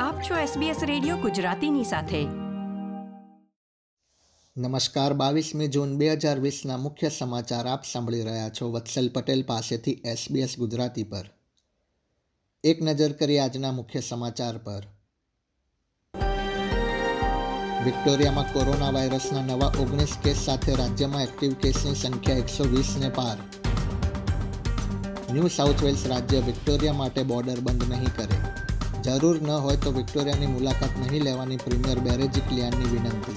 આપ છો SBS radio ગુજરાતીની સાથે. નમસ્કાર, બાવીસમી જૂન બે હજાર વીસના મુખ્ય સમાચાર આપ સાંભળી રહ્યા છો વત્સલ પટેલ પાસેથી SBS ગુજરાતી પર. એક નજર કરી આજના મુખ્ય સમાચાર પર. વિક્ટોરિયામાં કોરોના વાયરસના નવા ઓગણીસ કેસ સાથે રાજ્યમાં એક્ટિવ કેસની સંખ્યા એકસો વીસને પાર. ન્યૂ સાઉથ વેલ્સ રાજ્ય વિક્ટોરિયા માટે બોર્ડર બંધ નહીં કરે. જરૂર ન હોય તો વિક્ટોરિયાની મુલાકાત નહીં લેવાની પ્રીમિયર બેરેજી ક્લિયાનની વિનંતી.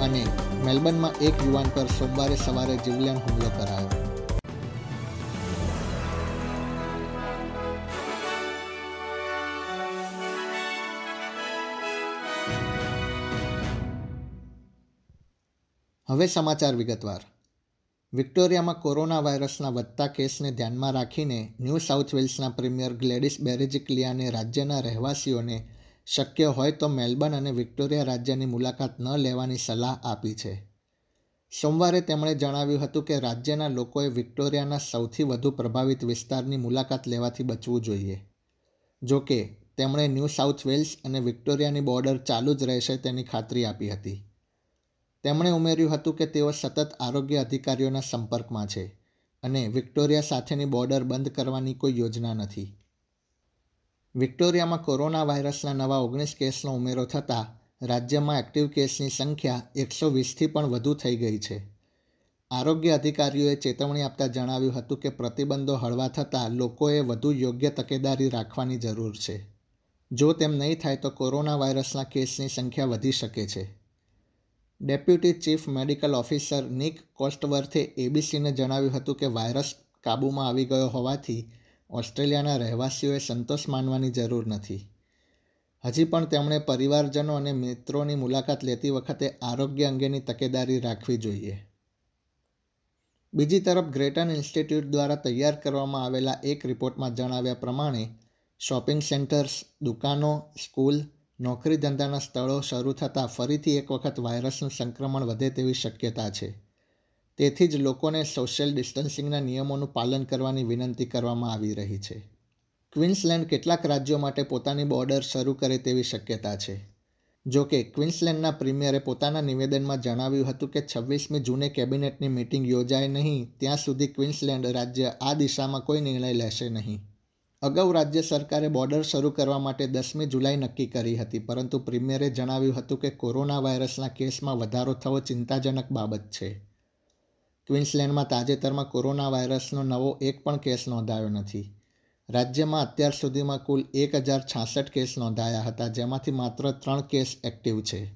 અને મેલબર્નમાં એક યુવાન પર સોમવારે સવારે જીવલેણ હુમલો કરાયો. હવે સમાચાર વિગતવાર. વિક્ટોરિયામાં કોરોના વાયરસના વધતા કેસને ધ્યાનમાં રાખીને ન્યૂ સાઉથ વેલ્સના પ્રીમિયર ગ્લેડિસ બેરેજિકલિયાને રાજ્યના રહેવાસીઓને શક્ય હોય તો મેલબર્ન અને વિક્ટોરિયા રાજ્યની મુલાકાત ન લેવાની સલાહ આપી છે. સોમવારે તેમણે જણાવ્યું હતું કે રાજ્યના લોકોએ વિક્ટોરિયાના સૌથી વધુ પ્રભાવિત વિસ્તારની મુલાકાત લેવાથી બચવું જોઈએ. જો કે, તેમણે ન્યૂ સાઉથ વેલ્સ અને વિક્ટોરિયાની બોર્ડર ચાલુ જ રહેશે તેની ખાતરી આપી હતી. તેમણે ઉમેર્યું હતું કે તેઓ સતત આરોગ્ય અધિકારીઓના સંપર્કમાં છે અને વિક્ટોરિયા સાથેની બોર્ડર બંધ કરવાની કોઈ યોજના નથી. વિક્ટોરિયામાં કોરોના વાયરસના નવા ઓગણીસ કેસનો ઉમેરો થતાં રાજ્યમાં એક્ટિવ કેસની સંખ્યા એકસો વીસથી પણ વધુ થઈ ગઈ છે. આરોગ્ય અધિકારીઓએ ચેતવણી આપતા જણાવ્યું હતું કે પ્રતિબંધો હળવા થતાં લોકોએ વધુ યોગ્ય તકેદારી રાખવાની જરૂર છે. જો તેમ નહીં થાય તો કોરોના વાયરસના કેસની સંખ્યા વધી શકે છે. Deputy chief medical officer Nick કોસ્ટવર્થે એબીસીને જણાવ્યું હતું કે વાયરસ કાબૂમાં આવી ગયો હોવાથી ઓસ્ટ્રેલિયાના રહેવાસીઓએ સંતોષ માનવાની જરૂર નથી. હજી પણ તેમણે પરિવારજનો અને મિત્રોની મુલાકાત લેતી વખતે આરોગ્ય અંગેની તકેદારી રાખવી જોઈએ. બીજી તરફ ગ્રેટન ઇન્સ્ટિટ્યૂટ દ્વારા તૈયાર કરવામાં આવેલા એક રિપોર્ટમાં જણાવ્યા પ્રમાણે, શોપિંગ સેન્ટર્સ, દુકાનો, સ્કૂલ નોકરી ધંધાના સ્થળો શરૂ થતાં ફરીથી એક વખત વાયરસનું સંક્રમણ વધે તેવી શક્યતા છે. તેથી જ લોકોને સોશિયલ ડિસ્ટન્સિંગના નિયમોનું પાલન કરવાની વિનંતી કરવામાં આવી રહી છે. ક્વિન્સલેન્ડ કેટલાક રાજ્યો માટે પોતાની બોર્ડર શરૂ કરે તેવી શક્યતા છે. જો કે ક્વિન્સલેન્ડના પ્રીમિયરે પોતાના નિવેદનમાં જણાવ્યું હતું કે છવ્વીસમી જૂને કેબિનેટની મિટિંગ યોજાય નહીં, ત્યાં સુધી ક્વિન્સલેન્ડ રાજ્ય આ દિશામાં કોઈ નિર્ણય લેશે નહીં. અગાઉ રાજ્ય સરકારે બોર્ડર શરૂ કરવા માટે દસમી જુલાઈ નક્કી કરી હતી, પરંતુ પ્રીમિયરે જણાવ્યું હતું કે કોરોના વાયરસના કેસમાં વધારો થવો ચિંતાજનક બાબત છે. ક્વિન્સલેન્ડમાં તાજેતરમાં કોરોના વાયરસનો નવો એક પણ કેસ નોંધાયો નથી. રાજ્યમાં અત્યાર સુધીમાં કુલ એક હજાર છાસઠ કેસ નોંધાયા હતા, જેમાંથી માત્ર ત્રણ કેસ એક્ટિવ છે.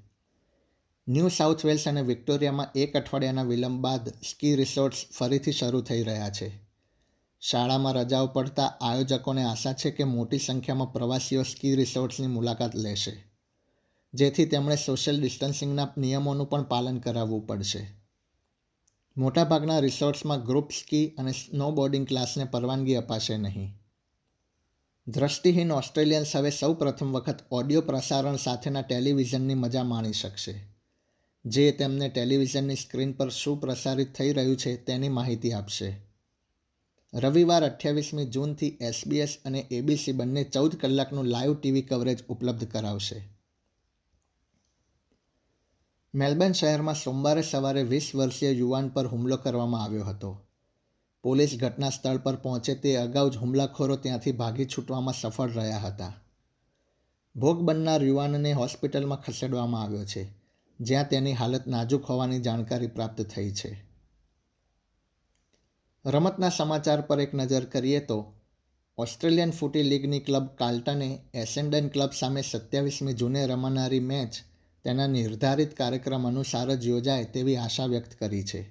ન્યૂ સાઉથ વેલ્સ અને વિક્ટોરિયામાં એક અઠવાડિયાના વિલંબ બાદ સ્કી રિસોર્ટ્સ ફરીથી શરૂ થઈ રહ્યા છે. શાળામાં રજાઓ પડતા આયોજકોને આશા છે કે મોટી સંખ્યામાં પ્રવાસીઓ સ્કી રિસોર્ટ્સની મુલાકાત લેશે, જેથી તેમણે સોશિયલ ડિસ્ટન્સિંગના નિયમોનું પણ પાલન કરાવવું પડશે. મોટાભાગના રિસોર્ટ્સમાં ગ્રુપ સ્કી અને સ્નોબોર્ડિંગ ક્લાસને પરવાનગી અપાશે નહીં. દ્રષ્ટિહીન ઓસ્ટ્રેલિયન્સ હવે સૌ પ્રથમ વખત ઓડિયો પ્રસારણ સાથેના ટેલિવિઝનની મજા માણી શકશે, જે તેમને ટેલિવિઝનની સ્ક્રીન પર શું પ્રસારિત થઈ રહ્યું છે તેની માહિતી આપશે. રવિવાર અઠ્યાવીસમી જૂનથી એસબીએસ અને એબીસી બંને ચૌદ કલાકનું લાઈવ ટીવી કવરેજ ઉપલબ્ધ કરાવશે. મેલબર્ન શહેરમાં સોમવારે સવારે વીસ વર્ષીય યુવાન પર હુમલો કરવામાં આવ્યો હતો. પોલીસ ઘટના સ્થળ પર પહોંચે તે અગાઉ જ હુમલાખોરો ત્યાંથી ભાગી છૂટવામાં સફળ રહ્યા હતા. ભોગ બનનાર યુવાનને હોસ્પિટલમાં ખસેડવામાં આવ્યો છે, જ્યાં તેની હાલત નાજુક હોવાની જાણકારી પ્રાપ્ત થઈ છે. રમતના સમાચાર પર એક નજર કરીએ તો ઓસ્ટ્રેલિયન ફૂટી લીગની ક્લબ કાર્લ્ટને એસેન્ડન ક્લબ સામે સત્યાવીસમી જૂને રમાનારી મેચ તેના નિર્ધારિત કાર્યક્રમ અનુસાર જ યોજાય તેવી આશા વ્યક્ત કરી છે.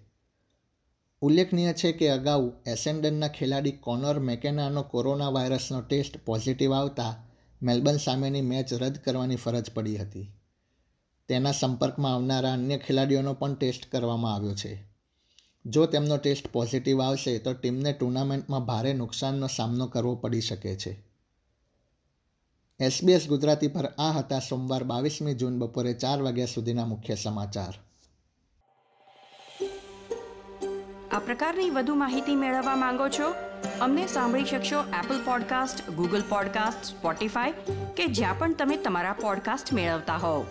ઉલ્લેખનીય છે કે અગાઉ એસેન્ડનના ખેલાડી કોનર મેકેનાનો કોરોના વાયરસનો ટેસ્ટ પોઝિટિવ આવતા મેલબર્ન સામેની મેચ રદ કરવાની ફરજ પડી હતી. તેના સંપર્કમાં આવનારા અન્ય ખેલાડીઓનો પણ ટેસ્ટ કરવામાં આવ્યો છે. જો તેમનો ટેસ્ટ પોઝિટિવ આવશે, તો ટીમને ટુર્નામેન્ટમાં ભારે નુકસાનનો સામનો કરવો પડી શકે છે. એસબીએસ ગુજરાતી પર આ હતા સોમવાર બાવીસમી જૂન બપોરે ચાર વાગ્યા સુધીના મુખ્ય સમાચાર. આ પ્રકારની વધુ માહિતી મેળવવા માંગો છો? અમને સાંભળી શકશો Apple podcast Google podcast Spotify કે જ્યાં પણ તમે તમારા પોડકાસ્ટ મેળવતા હોવ.